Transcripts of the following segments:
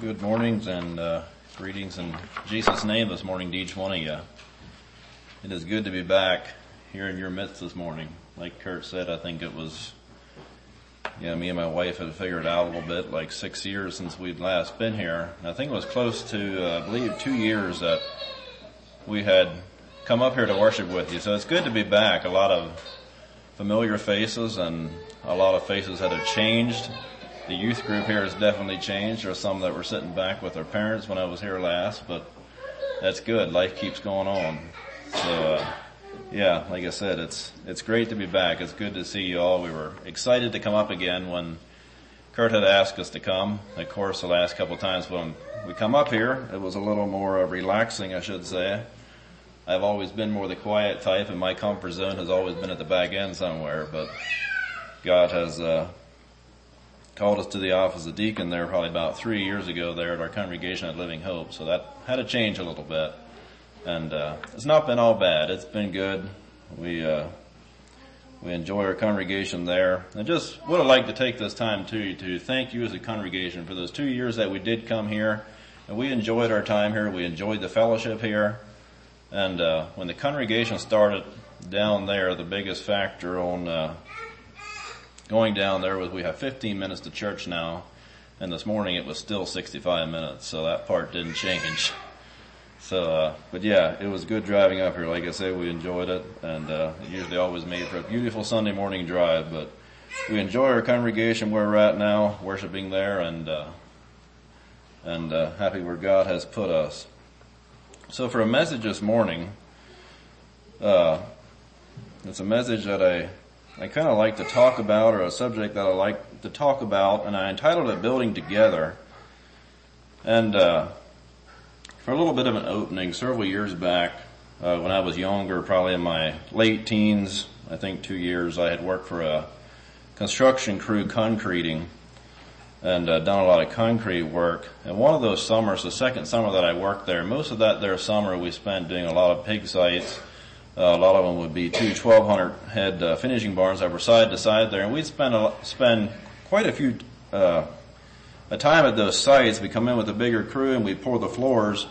Good mornings and uh, greetings in Jesus' name this morning to each one of you. It is good to be back here in your midst this morning. Like Kurt said, I think it was, yeah, me and my wife had figured out a little bit, like six years since we'd last been here. I think it was close to, uh, I believe, two years that we had come up here to worship with you. So it's good to be back. A lot of familiar faces and a lot of faces that have changed the youth group here has definitely changed. There are some that were sitting back with their parents when I was here last, but that's good. Life keeps going on. So, uh, yeah, like I said, it's, it's great to be back. It's good to see you all. We were excited to come up again when Kurt had asked us to come. Of course, the last couple of times when we come up here, it was a little more uh, relaxing, I should say. I've always been more the quiet type and my comfort zone has always been at the back end somewhere, but God has, uh, called us to the office of deacon there probably about three years ago there at our congregation at Living Hope. So that had to change a little bit. And, uh, it's not been all bad. It's been good. We, uh, we enjoy our congregation there. I just would have liked to take this time too to thank you as a congregation for those two years that we did come here. And we enjoyed our time here. We enjoyed the fellowship here. And, uh, when the congregation started down there, the biggest factor on, uh, going down there was we have 15 minutes to church now, and this morning it was still 65 minutes, so that part didn't change. So, uh, but yeah, it was good driving up here. Like I say, we enjoyed it, and uh, it usually always made for a beautiful Sunday morning drive. But we enjoy our congregation where we're at now, worshiping there, and uh, and uh, happy where God has put us. So, for a message this morning, uh, it's a message that I I kind of like to talk about, or a subject that I like to talk about, and I entitled it "Building Together." And uh, for a little bit of an opening, several years back, uh, when I was younger, probably in my late teens, I think two years, I had worked for a construction crew concreting and uh, done a lot of concrete work. And one of those summers, the second summer that I worked there, most of that there summer we spent doing a lot of pig sites a lot of them would be two 1200 head uh, finishing barns that were side to side there, and we'd spend a, spend quite a few uh, a time at those sites. We come in with a bigger crew and we'd pour the floors,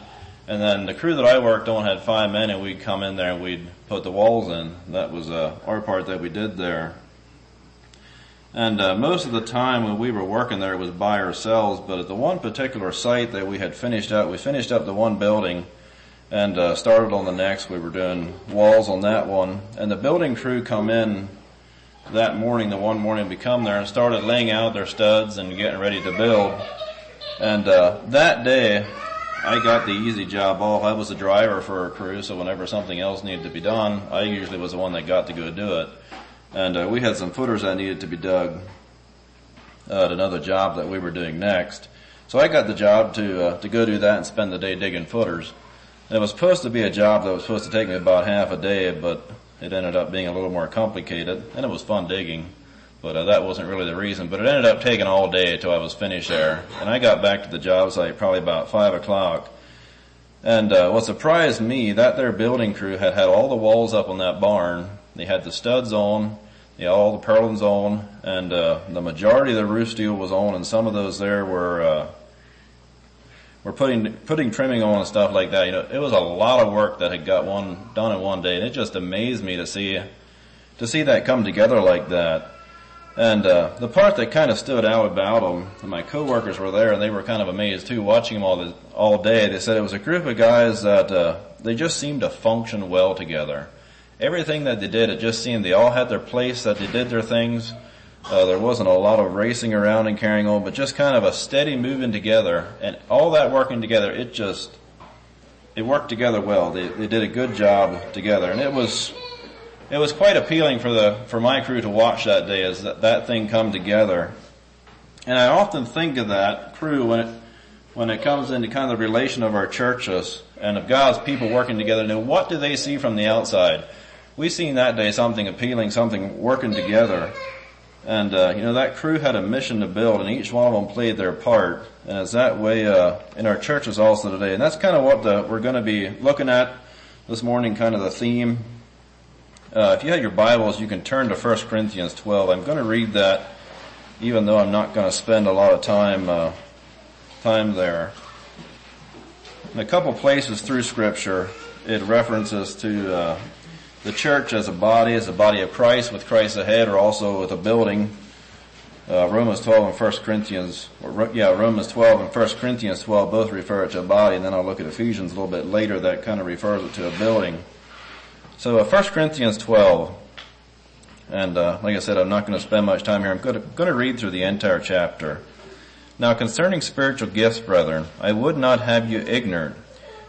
and then the crew that I worked on had five men, and we'd come in there and we'd put the walls in. That was uh, our part that we did there. And uh, most of the time when we were working there, it was by ourselves. But at the one particular site that we had finished up, we finished up the one building and uh, started on the next. We were doing walls on that one, and the building crew come in that morning. The one morning we come there and started laying out their studs and getting ready to build. And uh, that day, I got the easy job off. I was the driver for a crew, so whenever something else needed to be done, I usually was the one that got to go do it. And uh, we had some footers that needed to be dug at another job that we were doing next. So I got the job to uh, to go do that and spend the day digging footers. It was supposed to be a job that was supposed to take me about half a day, but it ended up being a little more complicated, and it was fun digging. But uh, that wasn't really the reason. But it ended up taking all day until I was finished there, and I got back to the job site probably about five o'clock. And uh, what surprised me, that their building crew had had all the walls up on that barn. They had the studs on, they had all the purlins on, and uh, the majority of the roof steel was on, and some of those there were uh, putting putting trimming on and stuff like that. You know, it was a lot of work that had got one done in one day, and it just amazed me to see to see that come together like that. And uh, the part that kind of stood out about them, and my coworkers were there, and they were kind of amazed too, watching them all the, all day. They said it was a group of guys that uh, they just seemed to function well together. Everything that they did, it just seemed they all had their place, that they did their things uh, there wasn't a lot of racing around and carrying on, but just kind of a steady moving together and all that working together. It just, it worked together well. They, they did a good job together and it was, it was quite appealing for the, for my crew to watch that day as that, that thing come together. And I often think of that crew when it, when it comes into kind of the relation of our churches and of God's people working together. Now what do they see from the outside? We seen that day something appealing, something working together. And, uh, you know, that crew had a mission to build and each one of them played their part. And it's that way, uh, in our churches also today. And that's kind of what the, we're going to be looking at this morning, kind of the theme. Uh, if you have your Bibles, you can turn to 1 Corinthians 12. I'm going to read that even though I'm not going to spend a lot of time, uh, time there. In a couple places through scripture, it references to uh, the church as a body, as a body of Christ, with Christ ahead, or also with a building. Uh, Romans 12 and 1 Corinthians, or, yeah, Romans 12 and 1 Corinthians 12 both refer it to a body, and then I'll look at Ephesians a little bit later that kind of refers it to a building. So uh, 1 Corinthians 12, and uh, like I said, I'm not going to spend much time here. I'm going to read through the entire chapter. Now concerning spiritual gifts, brethren, I would not have you ignorant.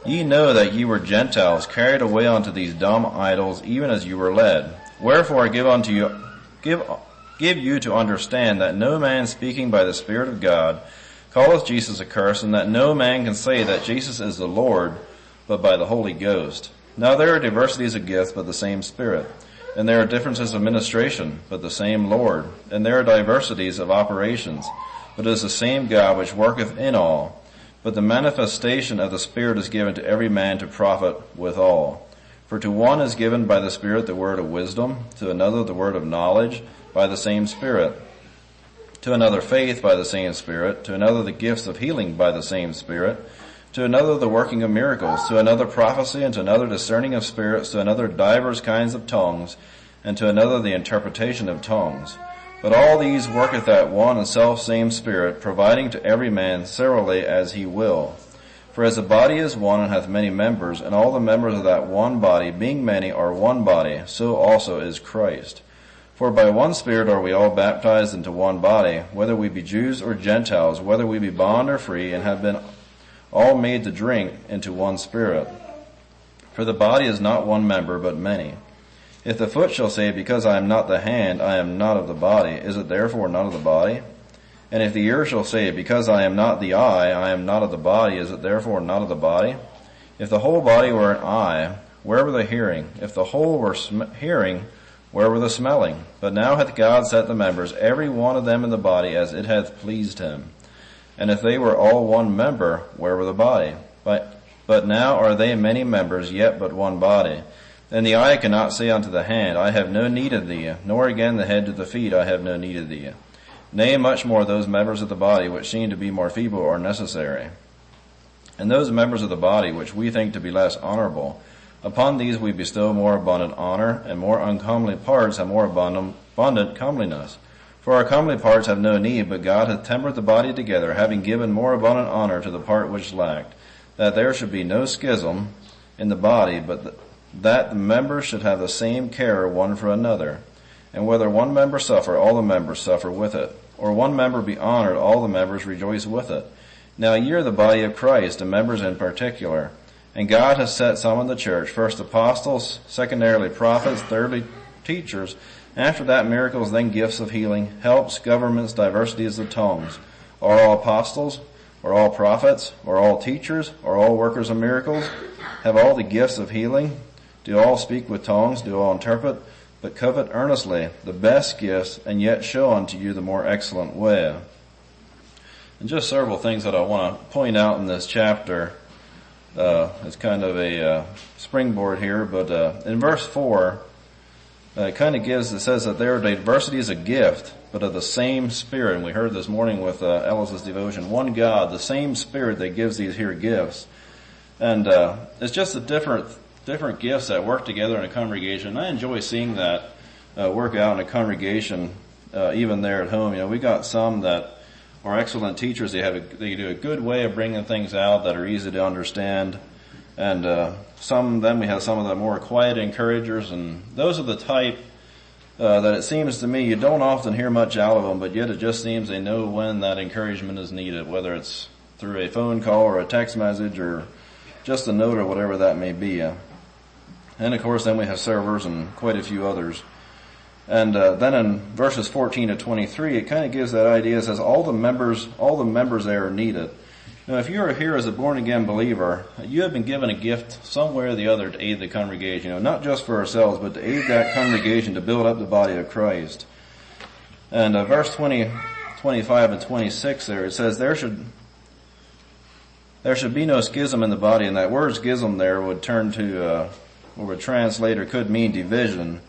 Ye know that ye were Gentiles, carried away unto these dumb idols, even as you were led. Wherefore I give unto you, give, give you to understand that no man speaking by the Spirit of God calleth Jesus accursed, and that no man can say that Jesus is the Lord, but by the Holy Ghost. Now there are diversities of gifts, but the same Spirit. And there are differences of ministration, but the same Lord. And there are diversities of operations, but it is the same God which worketh in all but the manifestation of the Spirit is given to every man to profit withal. For to one is given by the Spirit the word of wisdom, to another the word of knowledge by the same Spirit, to another faith by the same Spirit, to another the gifts of healing by the same Spirit, to another the working of miracles, to another prophecy, and to another discerning of spirits, to another divers kinds of tongues, and to another the interpretation of tongues. But all these worketh that one and self same Spirit, providing to every man severally as he will. For as the body is one and hath many members, and all the members of that one body, being many, are one body, so also is Christ. For by one Spirit are we all baptized into one body, whether we be Jews or Gentiles, whether we be bond or free, and have been all made to drink into one Spirit. For the body is not one member, but many. If the foot shall say, Because I am not the hand, I am not of the body, is it therefore not of the body? And if the ear shall say, Because I am not the eye, I am not of the body, is it therefore not of the body? If the whole body were an eye, where were the hearing? If the whole were sm- hearing, where were the smelling? But now hath God set the members, every one of them in the body, as it hath pleased him. And if they were all one member, where were the body? But, but now are they many members, yet but one body. Then the eye cannot say unto the hand, I have no need of thee, nor again the head to the feet, I have no need of thee. Nay, much more those members of the body which seem to be more feeble are necessary. And those members of the body which we think to be less honorable, upon these we bestow more abundant honor, and more uncomely parts have more abundant, comeliness. For our comely parts have no need, but God hath tempered the body together, having given more abundant honor to the part which lacked, that there should be no schism in the body, but that the members should have the same care one for another. And whether one member suffer, all the members suffer with it. Or one member be honored, all the members rejoice with it. Now ye are the body of Christ, and members in particular. And God has set some in the church, first apostles, secondarily prophets, thirdly teachers, after that miracles, then gifts of healing, helps, governments, diversities of tongues. Are all apostles? Are all prophets? Are all teachers? Are all workers of miracles? Have all the gifts of healing? Do all speak with tongues? Do all interpret? But covet earnestly the best gifts, and yet show unto you the more excellent way. And just several things that I want to point out in this chapter uh, as kind of a uh, springboard here. But uh, in verse four, uh, it kind of gives it says that there diversity is a gift, but of the same Spirit. And we heard this morning with uh, Ellis's devotion, one God, the same Spirit that gives these here gifts. And uh, it's just a different different gifts that work together in a congregation. I enjoy seeing that uh, work out in a congregation, uh, even there at home. You know, we got some that are excellent teachers. They have a, they do a good way of bringing things out that are easy to understand, and uh, some then we have some of the more quiet encouragers, and those are the type. Uh, that it seems to me you don't often hear much out of them, but yet it just seems they know when that encouragement is needed, whether it's through a phone call or a text message or just a note or whatever that may be. And of course, then we have servers and quite a few others. And uh, then in verses 14 to 23, it kind of gives that idea. It says all the members, all the members there are needed. Now, if you are here as a born again believer, you have been given a gift somewhere or the other to aid the congregation. You know, not just for ourselves, but to aid that congregation to build up the body of Christ. And uh, verse 20, 25 and 26 there, it says there should there should be no schism in the body, and that word schism there would turn to uh, or a translator could mean division.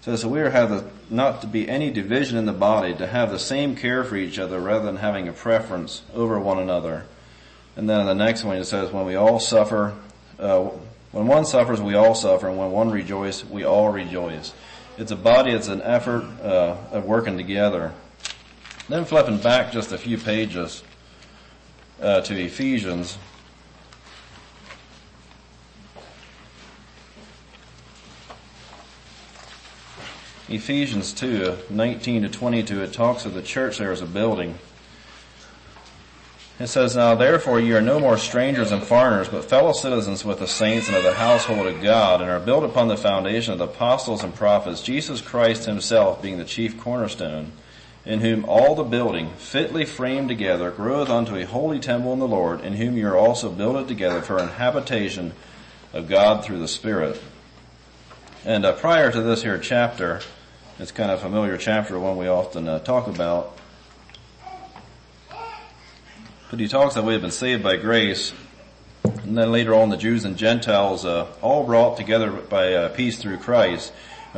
Says that we are have the, not to be any division in the body, to have the same care for each other rather than having a preference over one another. And then in the next one it says, when we all suffer, uh, when one suffers, we all suffer, and when one rejoices, we all rejoice. It's a body, it's an effort uh, of working together. Then flipping back just a few pages uh, to Ephesians. Ephesians 2, uh, 19 to 22, it talks of the church there as a building. It says, Now therefore you are no more strangers and foreigners, but fellow citizens with the saints and of the household of God, and are built upon the foundation of the apostles and prophets, Jesus Christ himself being the chief cornerstone, in whom all the building, fitly framed together, groweth unto a holy temple in the Lord, in whom you are also builded together for an habitation of God through the Spirit. And uh, prior to this here chapter, it's kind of a familiar chapter, one we often uh, talk about, but he talks that we have been saved by grace. And then later on, the Jews and Gentiles, uh, all brought together by uh, peace through Christ,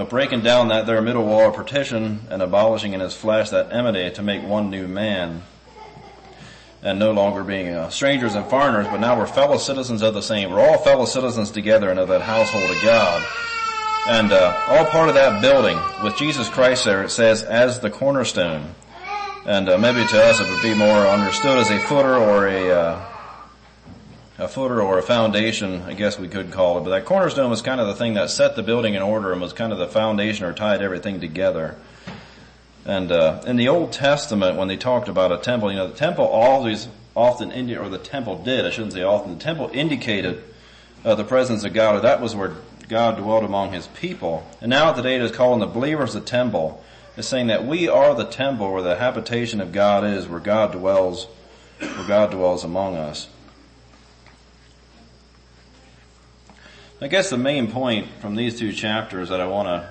breaking down that their middle wall of partition and abolishing in his flesh that enmity to make one new man. And no longer being uh, strangers and foreigners, but now we're fellow citizens of the same. We're all fellow citizens together and of that household of God. And uh, all part of that building with Jesus Christ there, it says, as the cornerstone. And uh, maybe to us it would be more understood as a footer or a uh, a footer or a foundation, I guess we could call it. But that cornerstone was kind of the thing that set the building in order and was kind of the foundation or tied everything together. And uh, in the Old Testament, when they talked about a temple, you know, the temple always often indi- or the temple did, I shouldn't say often, the temple indicated uh, the presence of God, or that was where God dwelt among His people. And now today it is calling the believers the temple is saying that we are the temple where the habitation of God is, where God dwells, where God dwells among us. I guess the main point from these two chapters that I want to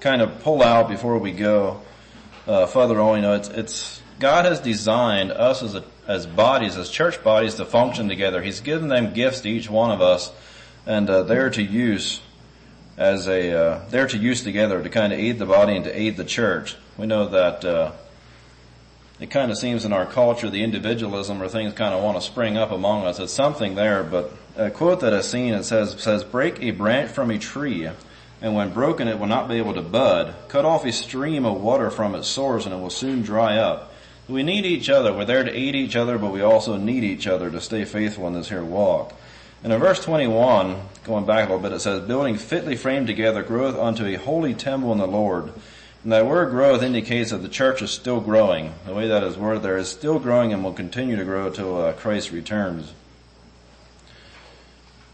kind of pull out before we go uh, further on, you know, it's, it's God has designed us as a, as bodies, as church bodies, to function together. He's given them gifts to each one of us, and uh, they're to use as a uh, they're to use together to kind of aid the body and to aid the church. We know that uh, it kind of seems in our culture the individualism or things kind of want to spring up among us. It's something there, but a quote that I've seen it says says break a branch from a tree, and when broken it will not be able to bud. Cut off a stream of water from its source, and it will soon dry up. We need each other. We're there to aid each other, but we also need each other to stay faithful in this here walk. And in verse 21, going back a little bit, it says, building fitly framed together growth unto a holy temple in the Lord. And that word growth indicates that the church is still growing. The way that is worded there is still growing and will continue to grow until uh, Christ returns.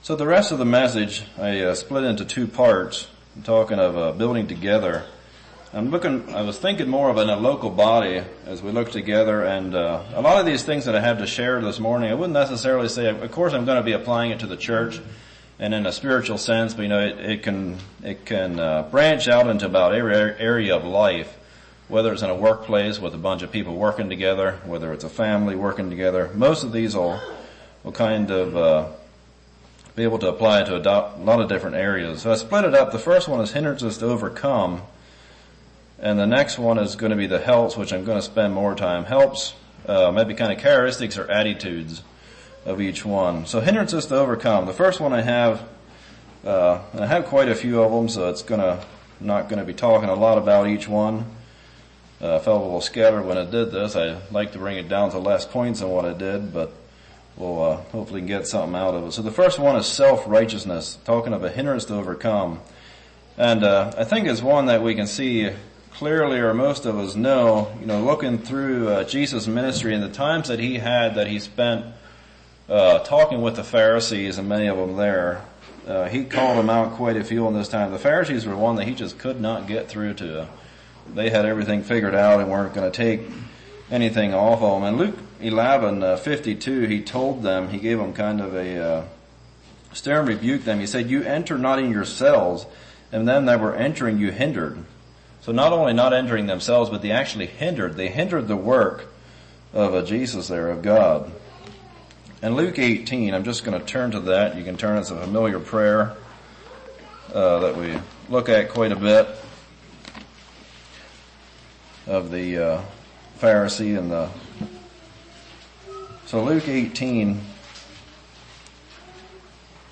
So the rest of the message, I uh, split into two parts, I'm talking of uh, building together. I'm looking, I was thinking more of in a local body as we look together and, uh, a lot of these things that I have to share this morning, I wouldn't necessarily say, of course I'm going to be applying it to the church and in a spiritual sense, but you know, it, it can, it can, uh, branch out into about every area of life, whether it's in a workplace with a bunch of people working together, whether it's a family working together. Most of these will, will kind of, uh, be able to apply to a lot of different areas. So I split it up. The first one is hindrances to overcome. And the next one is going to be the helps, which I'm going to spend more time. Helps, uh, maybe kind of characteristics or attitudes of each one. So hindrances to overcome. The first one I have, uh, I have quite a few of them, so it's gonna, not gonna be talking a lot about each one. Uh, I felt a little scattered when I did this. I like to bring it down to less points than what I did, but we'll uh, hopefully get something out of it. So the first one is self-righteousness, talking of a hindrance to overcome. And uh, I think it's one that we can see clearly, or most of us know, you know, looking through uh, Jesus' ministry and the times that he had that he spent uh, talking with the Pharisees and many of them there, uh, he called them out quite a few in this time. The Pharisees were one that he just could not get through to. They had everything figured out and weren't going to take anything off of them. And Luke 11, uh, 52, he told them, he gave them kind of a uh, stern rebuke them. He said, you enter not in yourselves, and them that were entering you hindered. So not only not entering themselves, but they actually hindered. They hindered the work of a Jesus there, of God. And Luke 18, I'm just going to turn to that. You can turn as a familiar prayer uh, that we look at quite a bit of the uh, Pharisee and the So Luke 18,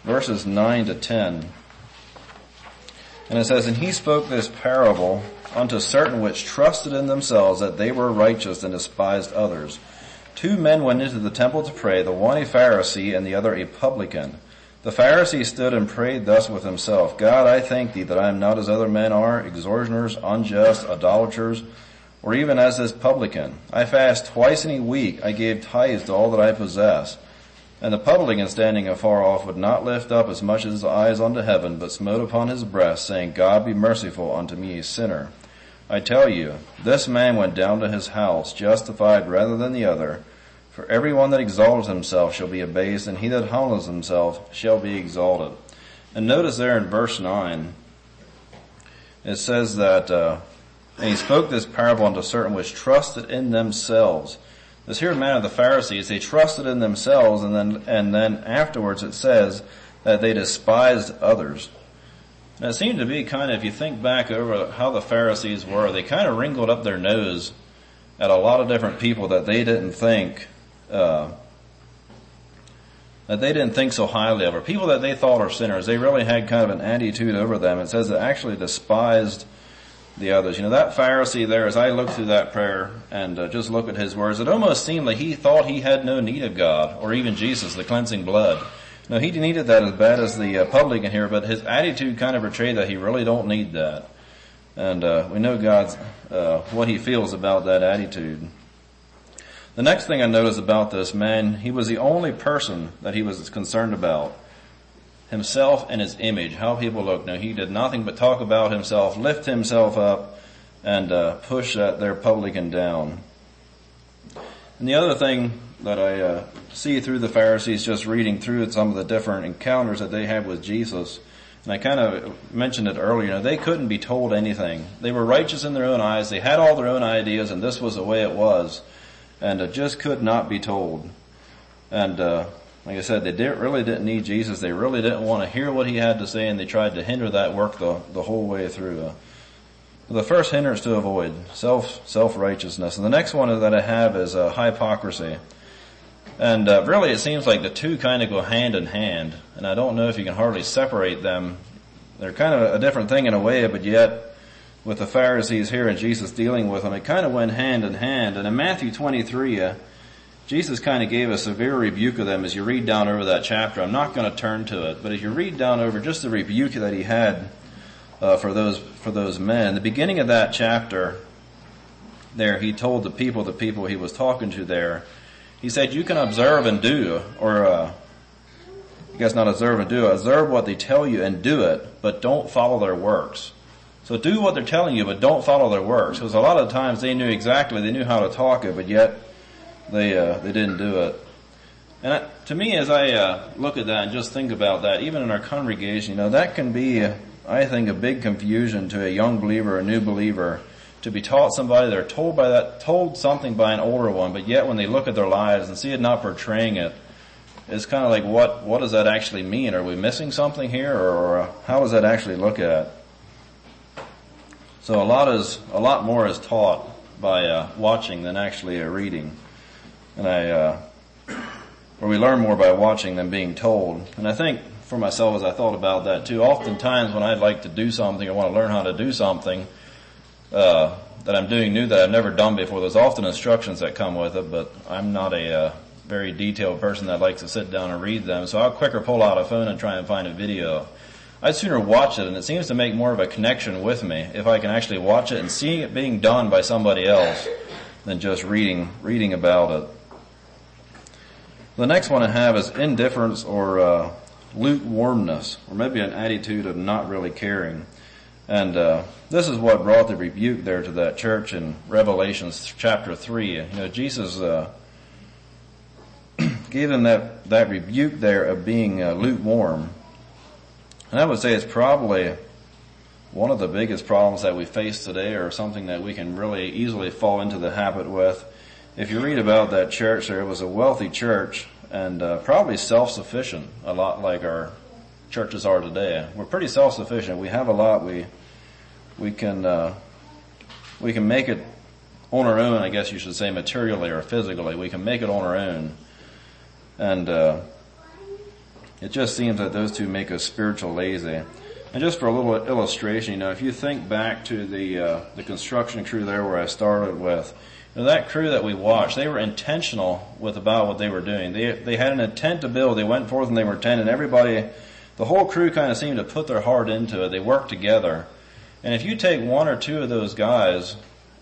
verses 9 to 10. And it says, And he spoke this parable unto certain which trusted in themselves that they were righteous and despised others. Two men went into the temple to pray, the one a Pharisee and the other a publican. The Pharisee stood and prayed thus with himself, God, I thank thee that I am not as other men are, extortioners, unjust, idolaters, or even as this publican. I fast twice in a week. I gave tithes to all that I possess. And the publican standing afar off would not lift up as much as his eyes unto heaven, but smote upon his breast, saying, God be merciful unto me a sinner. I tell you, this man went down to his house justified rather than the other. For every one that exalteth himself shall be abased, and he that humbles himself shall be exalted. And notice there in verse 9, it says that, uh, and he spoke this parable unto certain which trusted in themselves. This here man of the Pharisees, they trusted in themselves, and then, and then afterwards it says that they despised others. And it seemed to be kind of, if you think back over how the Pharisees were, they kind of wrinkled up their nose at a lot of different people that they didn't think uh, that they didn't think so highly of, or people that they thought are sinners. They really had kind of an attitude over them. It says they actually despised the others. You know, that Pharisee there, as I look through that prayer and uh, just look at his words, it almost seemed like he thought he had no need of God, or even Jesus, the cleansing blood. No, he needed that as bad as the uh, publican here, but his attitude kind of betrayed that he really don't need that. And uh, we know God's uh, what He feels about that attitude. The next thing I notice about this man, he was the only person that he was concerned about. Himself and his image, how people look. Now he did nothing but talk about himself, lift himself up, and uh, push that their publican down. And the other thing that I uh, see through the Pharisees, just reading through some of the different encounters that they had with Jesus, and I kind of mentioned it earlier, you know, they couldn't be told anything. They were righteous in their own eyes. They had all their own ideas, and this was the way it was and it just could not be told. And uh, like I said, they did, really didn't need Jesus. They really didn't want to hear what he had to say, and they tried to hinder that work the the whole way through. The first hindrance to avoid self self righteousness, and the next one that I have is uh, hypocrisy. And uh, really, it seems like the two kind of go hand in hand, and I don't know if you can hardly separate them. They're kind of a different thing in a way, but yet with the Pharisees here and Jesus dealing with them, it kind of went hand in hand. And in Matthew 23, uh, Jesus kind of gave a severe rebuke of them as you read down over that chapter. I'm not going to turn to it, but as you read down over just the rebuke that he had uh, for those for those men, the beginning of that chapter, there he told the people, the people he was talking to there, he said, "You can observe and do, or uh, you guys not observe and do, observe what they tell you and do it, but don't follow their works." So do what they're telling you, but don't follow their works. Because a lot of times they knew exactly, they knew how to talk it, but yet they uh, they didn't do it. And to me, as I uh, look at that and just think about that, even in our congregation, you know, that can be, I think, a big confusion to a young believer, a new believer, to be taught somebody they're told by that, told something by an older one, but yet when they look at their lives and see it not portraying it, it's kind of like, what what does that actually mean? Are we missing something here, or, or how does that actually look at? So a lot is a lot more is taught by uh, watching than actually uh, reading, and I uh, or we learn more by watching than being told. And I think for myself, as I thought about that too, oftentimes when I'd like to do something I want to learn how to do something uh, that I'm doing new that I've never done before, there's often instructions that come with it, but I'm not a uh, very detailed person that likes to sit down and read them, so I'll quicker pull out a phone and try and find a video I'd sooner watch it and it seems to make more of a connection with me if I can actually watch it and see it being done by somebody else than just reading, reading about it. The next one I have is indifference or uh, lukewarmness, or maybe an attitude of not really caring. And uh, this is what brought the rebuke there to that church in Revelations chapter three. You know, Jesus uh, gave them that that rebuke there of being uh, lukewarm. And I would say it's probably one of the biggest problems that we face today or something that we can really easily fall into the habit with. If you read about that church there, it was a wealthy church and uh, probably self-sufficient, a lot like our churches are today. We're pretty self-sufficient. We have a lot. We, we can, uh, we can make it on our own, I guess you should say materially or physically. We can make it on our own. And, uh, it just seems that those two make us spiritual lazy. And just for a little illustration, you know, if you think back to the, uh, the construction crew there where I started with, you know, that crew that we watched, they were intentional with about what they were doing. They, they had an intent to build. They went forth and they were intent and everybody, the whole crew kind of seemed to put their heart into it. They worked together. And if you take one or two of those guys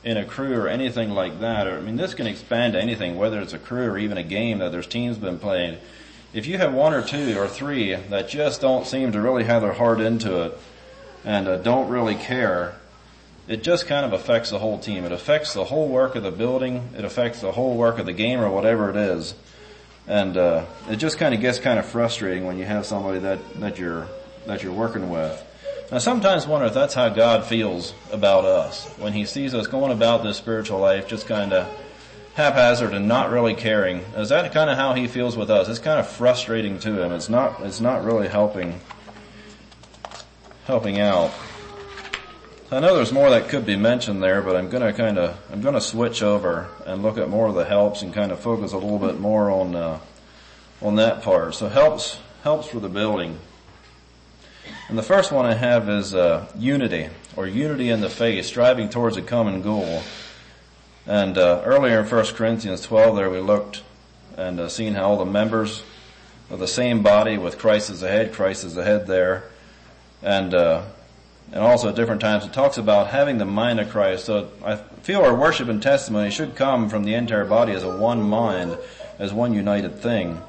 in a crew or anything like that, or I mean, this can expand to anything, whether it's a crew or even a game that there's teams been playing. If you have one or two or three that just don't seem to really have their heart into it and uh, don't really care, it just kind of affects the whole team. It affects the whole work of the building. It affects the whole work of the game or whatever it is. And, uh, it just kind of gets kind of frustrating when you have somebody that, that you're, that you're working with. I sometimes wonder if that's how God feels about us when He sees us going about this spiritual life, just kind of haphazard and not really caring. Is that kind of how He feels with us? It's kind of frustrating to Him. It's not. It's not really helping. Helping out. I know there's more that could be mentioned there, but I'm gonna kind of I'm gonna switch over and look at more of the helps and kind of focus a little bit more on uh, on that part. So helps helps for the building. And the first one I have is uh, unity, or unity in the faith, striving towards a common goal. And uh, earlier in 1 Corinthians 12 there we looked and uh, seen how all the members of the same body with Christ as the head, Christ as the head there. And, uh, and also at different times it talks about having the mind of Christ. So I feel our worship and testimony should come from the entire body as a one mind, as one united thing.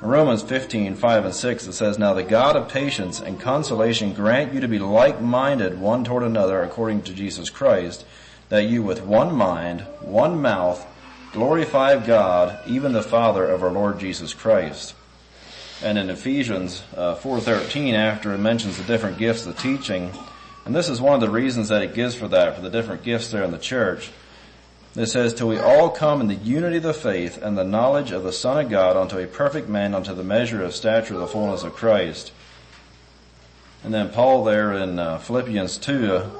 In Romans 15, 5 and 6 it says, Now the God of patience and consolation grant you to be like-minded one toward another according to Jesus Christ, that you with one mind, one mouth, glorify God, even the Father of our Lord Jesus Christ. And in Ephesians uh, 4.13, after it mentions the different gifts of teaching, and this is one of the reasons that it gives for that, for the different gifts there in the church, it says, till we all come in the unity of the faith and the knowledge of the Son of God unto a perfect man, unto the measure of stature of the fullness of Christ. And then Paul there in uh, Philippians 2, uh,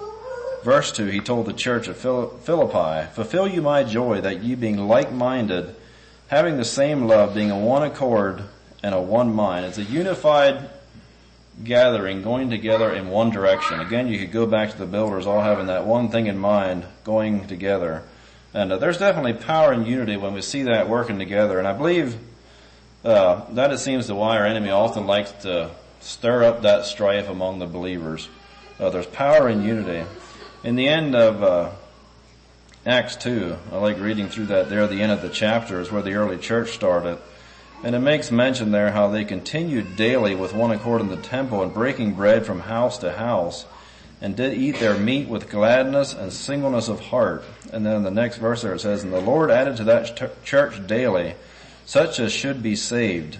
verse 2, he told the church of Philippi, fulfill you my joy that ye being like-minded, having the same love, being a one accord and a one mind. It's a unified gathering going together in one direction. Again, you could go back to the builders all having that one thing in mind, going together. And uh, there's definitely power in unity when we see that working together. And I believe uh, that it seems to why our enemy often likes to stir up that strife among the believers. Uh, there's power in unity. In the end of uh, Acts 2, I like reading through that there. The end of the chapter is where the early church started. And it makes mention there how they continued daily with one accord in the temple and breaking bread from house to house and did eat their meat with gladness and singleness of heart. And then in the next verse there it says, And the Lord added to that church daily such as should be saved.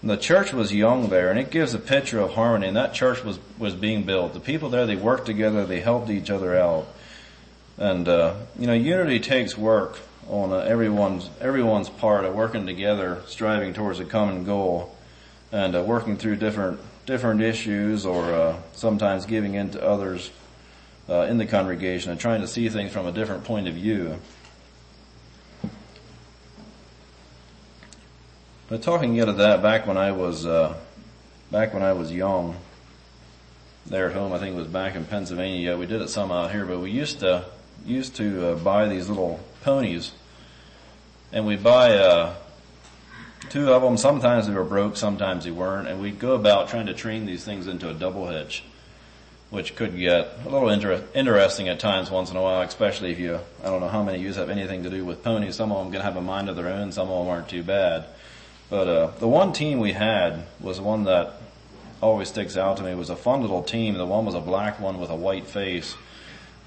And the church was young there, and it gives a picture of harmony, and that church was, was being built. The people there, they worked together, they helped each other out. And, uh, you know, unity takes work on everyone's, everyone's part of working together, striving towards a common goal, and uh, working through different different issues or uh, sometimes giving in to others uh, in the congregation and trying to see things from a different point of view. But talking yet of that, back when I was uh, back when I was young, there at home, I think it was back in Pennsylvania. We did it some out here, but we used to used to uh, buy these little ponies, and we'd buy uh, two of them. Sometimes they were broke, sometimes they weren't, and we'd go about trying to train these things into a double hitch, which could get a little inter- interesting at times once in a while, especially if you, I don't know how many of you have anything to do with ponies. Some of them can have a mind of their own, some of them aren't too bad. But, uh, the one team we had was one that always sticks out to me. It was a fun little team. The one was a black one with a white face.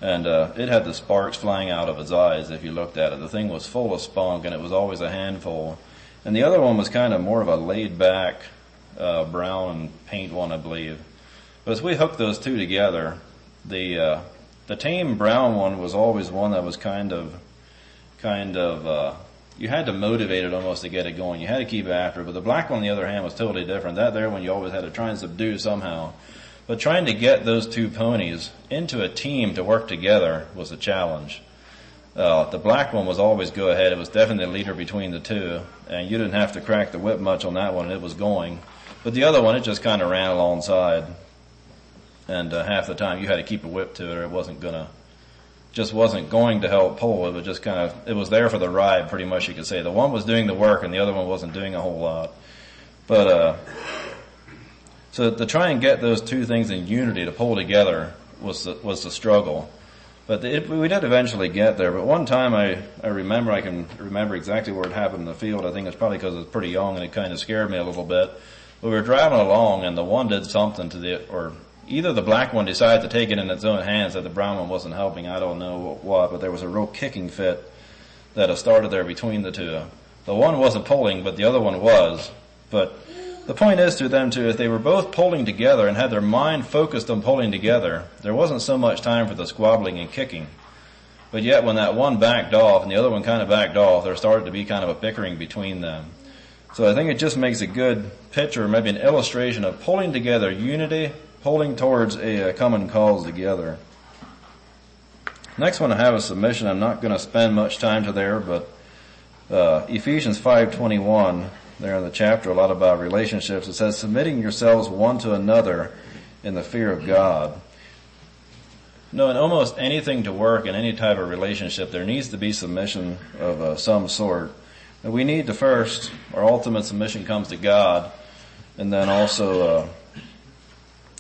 And, uh, it had the sparks flying out of its eyes if you looked at it. The thing was full of spunk and it was always a handful. And the other one was kind of more of a laid back, uh, brown paint one, I believe. But as we hooked those two together, the, uh, the tame brown one was always one that was kind of, kind of, uh, you had to motivate it almost to get it going. You had to keep after it. But the black one, on the other hand, was totally different. That there one you always had to try and subdue somehow. But trying to get those two ponies into a team to work together was a challenge. uh, the black one was always go ahead. It was definitely the leader between the two, and you didn't have to crack the whip much on that one. It was going, but the other one it just kind of ran alongside, and uh, half the time you had to keep a whip to it, or it wasn't gonna, just wasn't going to help pull. It was just kind of, it was there for the ride, pretty much. You could say the one was doing the work, and the other one wasn't doing a whole lot. But uh, so to try and get those two things in unity to pull together was the, was the struggle. But it, we did eventually get there. But one time I, I remember, I can remember exactly where it happened in the field. I think it's probably because I was pretty young and it kind of scared me a little bit. But we were driving along and the one did something to the, or either the black one decided to take it in its own hands that the brown one wasn't helping. I don't know what, but there was a real kicking fit that started there between the two. The one wasn't pulling, but the other one was. But the point is to them too, if they were both pulling together and had their mind focused on pulling together, there wasn't so much time for the squabbling and kicking. But yet when that one backed off and the other one kind of backed off, there started to be kind of a bickering between them. So I think it just makes a good picture, maybe an illustration of pulling together unity, pulling towards a, a common cause together. Next one I have a submission. I'm not going to spend much time to there, but uh, Ephesians 5:21 there in the chapter a lot about relationships. It says, submitting yourselves one to another in the fear of God. No, in almost anything to work in any type of relationship, there needs to be submission of uh, some sort. And we need to first, our ultimate submission comes to God, and then also uh,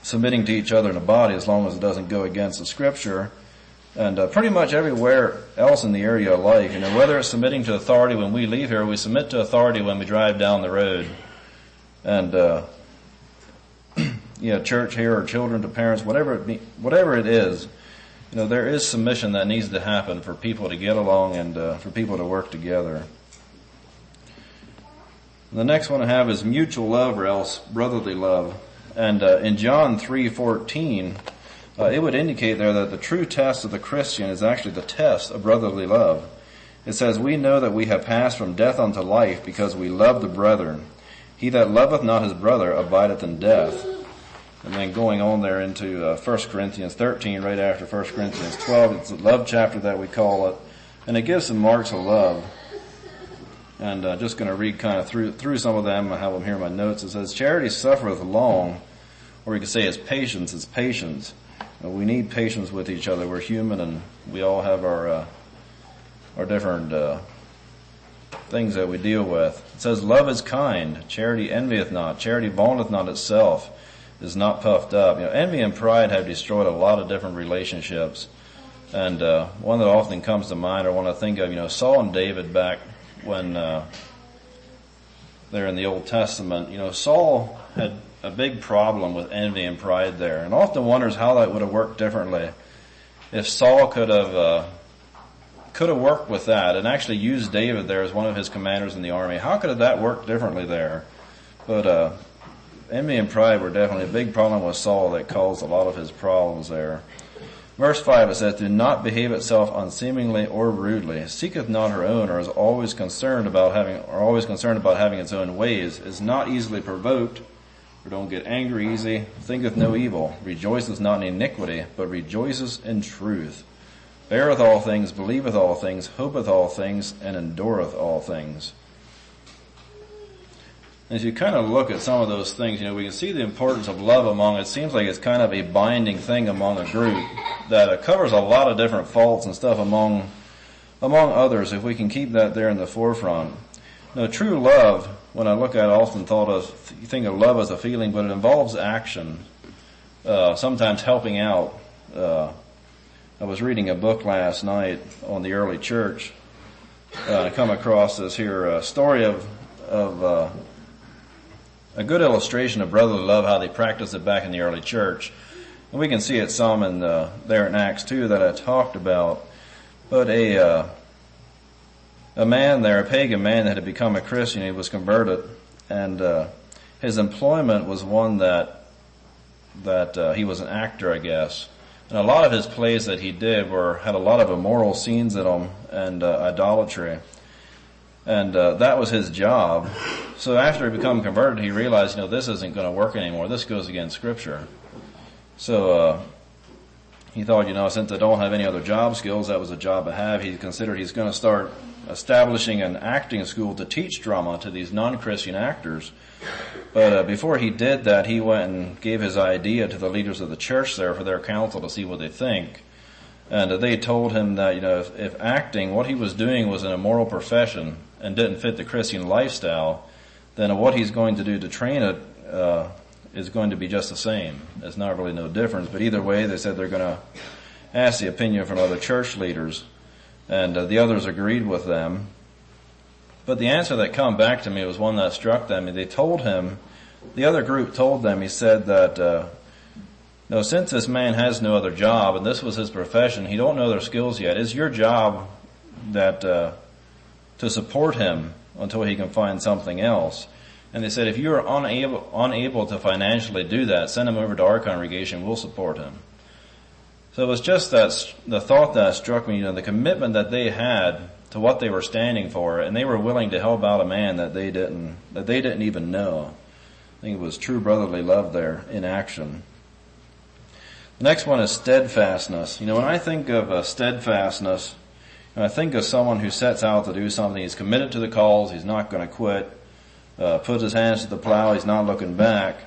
submitting to each other in the body as long as it doesn't go against the scripture and uh, pretty much everywhere else in the area alike. You know, whether it's submitting to authority when we leave here, we submit to authority when we drive down the road, and uh, you know, church here or children to parents, whatever it be, whatever it is. You know, there is submission that needs to happen for people to get along and uh, for people to work together. The next one I have is mutual love or else brotherly love. And uh, in John 3:14, uh, it would indicate there that the true test of the Christian is actually the test of brotherly love. It says, We know that we have passed from death unto life because we love the brethren. He that loveth not his brother abideth in death. And then going on there into uh, 1 Corinthians 13, right after 1 Corinthians 12, it's the love chapter that we call it. And it gives some marks of love. And uh, just going to read kind of through through some of them. I have them here in my notes. It says, Charity suffereth long, or you could say it's patience, it's patience. Uh, we need patience with each other. We're human, and we all have our uh, our different uh, things that we deal with. It says, "Love is kind. Charity envieth not. Charity vaunteth not itself. Is not puffed up." You know, envy and pride have destroyed a lot of different relationships. And uh, one that often comes to mind, or one I think of, you know, Saul and David back when uh, they're in the Old Testament. You know, Saul had a big problem with envy and pride there, and often wonders how that would have worked differently if Saul could have uh, could have worked with that and actually used David there as one of his commanders in the army. How could have that worked differently there? But uh, envy and pride were definitely a big problem with Saul that caused a lot of his problems there. Verse 5 it says, Do not behave itself unseemingly or rudely, seeketh not her own, or is always concerned about having, or always concerned about having its own ways, is not easily provoked, don't get angry easy, thinketh no evil, rejoiceth not in iniquity, but rejoiceth in truth, beareth all things, believeth all things, hopeth all things, and endureth all things. As you kind of look at some of those things, you know, we can see the importance of love among, it seems like it's kind of a binding thing among a group that covers a lot of different faults and stuff among, among others if we can keep that there in the forefront. Now, true love when I look at it, I often thought of, you think of love as a feeling, but it involves action, uh, sometimes helping out. Uh, I was reading a book last night on the early church. Uh, I come across this here uh, story of, of uh, a good illustration of brotherly love, how they practiced it back in the early church. And we can see it some in the, there in Acts 2 that I talked about. But a, uh, a man there, a pagan man that had become a Christian, he was converted, and uh, his employment was one that that uh, he was an actor, I guess. And a lot of his plays that he did were had a lot of immoral scenes in them and uh, idolatry, and uh, that was his job. So after he became converted, he realized, you know, this isn't going to work anymore. This goes against Scripture. So uh, he thought, you know, since I don't have any other job skills, that was a job to have. He considered he's going to start establishing an acting school to teach drama to these non-Christian actors. But uh, before he did that, he went and gave his idea to the leaders of the church there for their council to see what they think. And uh, they told him that, you know, if, if acting, what he was doing was an immoral profession and didn't fit the Christian lifestyle, then what he's going to do to train it uh, is going to be just the same. There's not really no difference. But either way, they said they're going to ask the opinion from other church leaders, and uh, the others agreed with them. But the answer that come back to me was one that struck them. They told him, the other group told them, he said that, uh, no, since this man has no other job and this was his profession, he don't know their skills yet. It's your job that uh, to support him until he can find something else. And they said, if you are unable, unable to financially do that, send him over to our congregation. We'll support him. So it was just that, the thought that struck me, you know, the commitment that they had to what they were standing for, and they were willing to help out a man that they didn't, that they didn't even know. I think it was true brotherly love there in action. The next one is steadfastness. You know, when I think of uh, steadfastness, I think of someone who sets out to do something. He's committed to the cause. He's not going to quit uh, puts his hands to the plow, he's not looking back.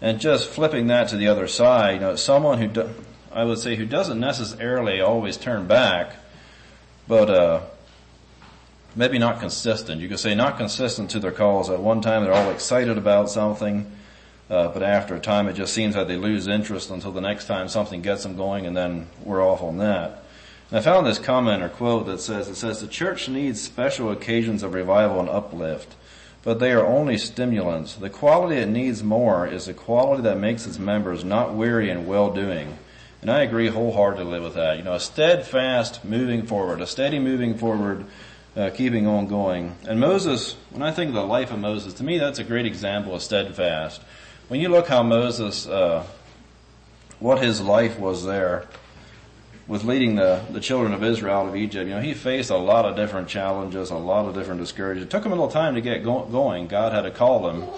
And just flipping that to the other side, you know, someone who, do, I would say, who doesn't necessarily always turn back, but, uh, maybe not consistent. You could say not consistent to their calls. At one time they're all excited about something, uh, but after a time it just seems like they lose interest until the next time something gets them going and then we're off on that. And I found this comment or quote that says, it says, the church needs special occasions of revival and uplift but they are only stimulants. The quality it needs more is the quality that makes its members not weary in well doing. And I agree wholeheartedly with that. You know, a steadfast moving forward, a steady moving forward, uh, keeping on going. And Moses, when I think of the life of Moses, to me that's a great example of steadfast. When you look how Moses, uh, what his life was there, with leading the, the children of Israel out of Egypt, you know, he faced a lot of different challenges, a lot of different discouragements. It took him a little time to get go- going. God had to call him.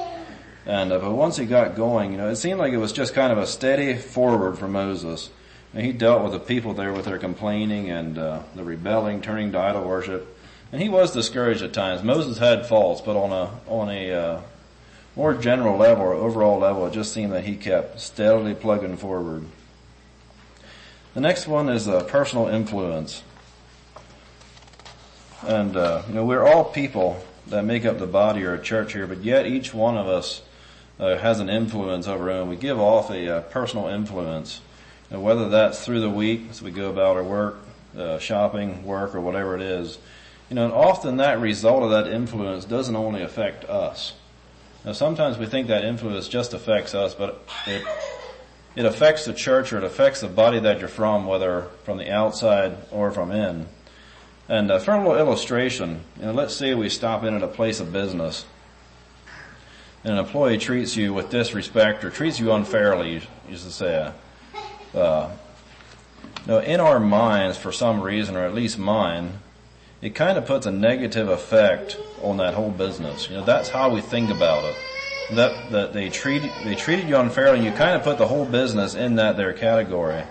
And, uh, but once he got going, you know, it seemed like it was just kind of a steady forward for Moses. And he dealt with the people there with their complaining and, uh, the rebelling, turning to idol worship. And he was discouraged at times. Moses had faults, but on a, on a, uh, more general level or overall level, it just seemed that he kept steadily plugging forward. The next one is uh, personal influence. And, uh, you know, we're all people that make up the body or a church here, but yet each one of us uh, has an influence over and we give off a uh, personal influence. And whether that's through the week as we go about our work, uh, shopping, work, or whatever it is. You know, and often that result of that influence doesn't only affect us. Now sometimes we think that influence just affects us, but it it affects the church or it affects the body that you're from, whether from the outside or from in. And uh, for a little illustration, you know, let's say we stop in at a place of business and an employee treats you with disrespect or treats you unfairly, you used to say. Uh, you know, in our minds, for some reason, or at least mine, it kind of puts a negative effect on that whole business. You know, that's how we think about it that, that they treated, they treated you unfairly and you kind of put the whole business in that their category.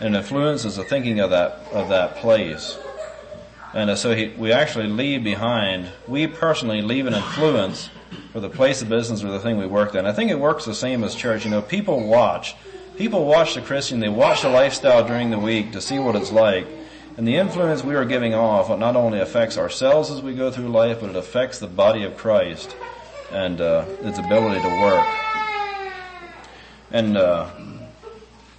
And influences the thinking of that, of that place. And so he, we actually leave behind, we personally leave an influence for the place of business or the thing we worked in. I think it works the same as church. You know, people watch. People watch the Christian, they watch the lifestyle during the week to see what it's like. And the influence we are giving off not only affects ourselves as we go through life, but it affects the body of Christ and uh, its ability to work. And uh,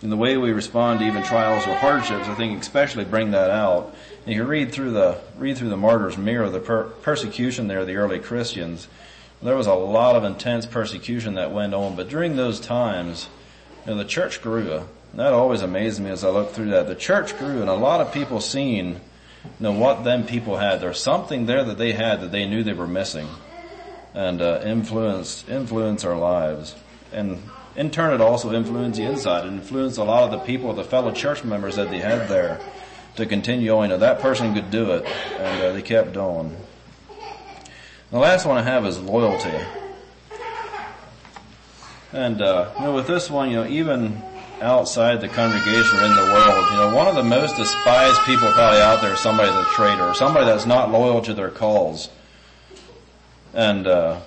in the way we respond to even trials or hardships, I think especially bring that out. And you read through the read through the martyr's mirror, the per- persecution there, the early Christians. There was a lot of intense persecution that went on, but during those times, you know, the church grew. That always amazed me as I looked through that. The church grew, and a lot of people seen, you know, what them people had. There's something there that they had that they knew they were missing and uh, influence influence our lives. And in turn, it also influenced the inside. It influenced a lot of the people, the fellow church members that they had there, to continue on. You know, that person could do it, and uh, they kept on. The last one I have is loyalty. And uh, you know, with this one, you know, even outside the congregation or in the world, you know, one of the most despised people probably out there is somebody that's a traitor, somebody that's not loyal to their calls. And, uh,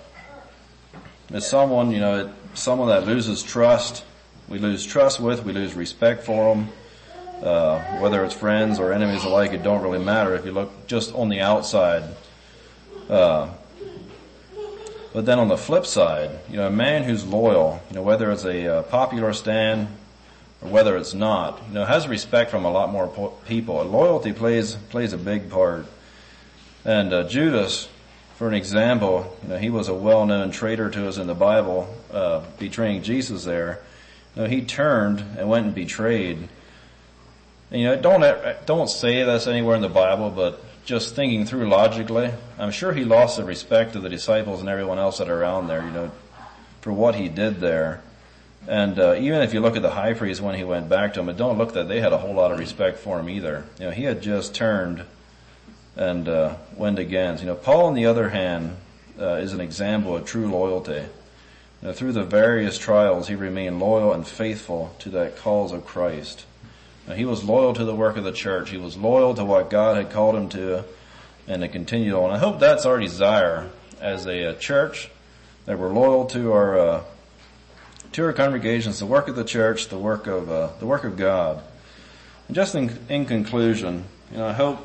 it's someone, you know, someone that loses trust. We lose trust with, we lose respect for them. Uh, whether it's friends or enemies alike, it don't really matter if you look just on the outside. Uh, but then on the flip side, you know, a man who's loyal, you know, whether it's a uh, popular stand or whether it's not, you know, has respect from a lot more po- people. Loyalty plays plays a big part. And uh, Judas, for an example, you know, he was a well-known traitor to us in the Bible, uh, betraying Jesus. There, you know, he turned and went and betrayed. And, you know, don't don't say that's anywhere in the Bible, but just thinking through logically, I'm sure he lost the respect of the disciples and everyone else that are around there, you know, for what he did there. And uh, even if you look at the high priest when he went back to him, it don't look that they had a whole lot of respect for him either. You know, he had just turned and uh, against. You know, Paul, on the other hand, uh, is an example of true loyalty. You know, through the various trials, he remained loyal and faithful to that cause of Christ. Now, he was loyal to the work of the church. He was loyal to what God had called him to and to continue on. I hope that's our desire as a, a church that we're loyal to our uh, to our congregations, the work of the church, the work of uh, the work of God. And just in, in conclusion, you know, I hope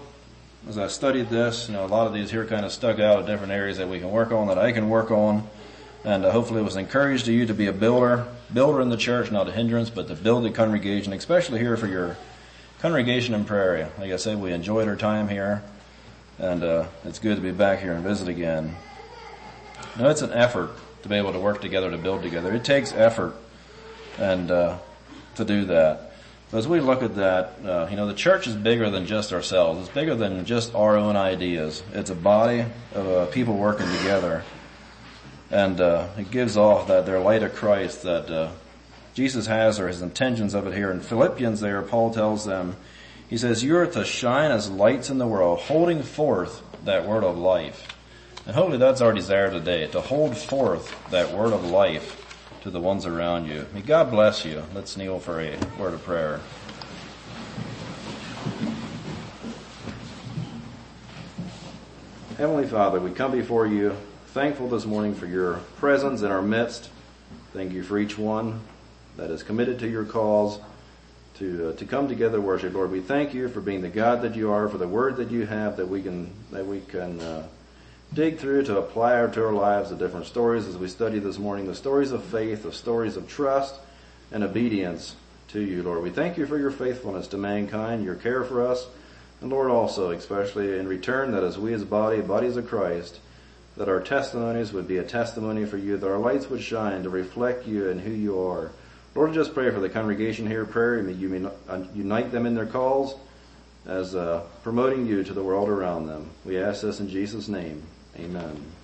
as I studied this, you know, a lot of these here kind of stuck out of different areas that we can work on, that I can work on, and uh, hopefully it was encouraged to you to be a builder, builder in the church, not a hindrance, but to build the congregation, especially here for your congregation in Prairie. Like I said, we enjoyed our time here, and uh, it's good to be back here and visit again. Now it's an effort to be able to work together to build together. It takes effort, and uh, to do that. But as we look at that, uh, you know, the church is bigger than just ourselves. It's bigger than just our own ideas. It's a body of uh, people working together and uh, it gives off that their light of Christ that uh, Jesus has or his intentions of it here. In Philippians there, Paul tells them, he says, you are to shine as lights in the world, holding forth that word of life. And hopefully that's our desire today, to hold forth that word of life to the ones around you. May God bless you. Let's kneel for a word of prayer. Heavenly Father, we come before you thankful this morning for your presence in our midst. Thank you for each one that is committed to your cause to uh, to come together worship. Lord, we thank you for being the God that you are, for the word that you have that we can that we can uh, dig through to apply to our lives the different stories as we study this morning, the stories of faith, the stories of trust and obedience to you, Lord. We thank you for your faithfulness to mankind, your care for us, and Lord also, especially in return that as we as body, bodies of Christ, that our testimonies would be a testimony for you, that our lights would shine to reflect you and who you are. Lord, just pray for the congregation here at Prairie. May you may unite them in their calls as uh, promoting you to the world around them. We ask this in Jesus' name. Amen.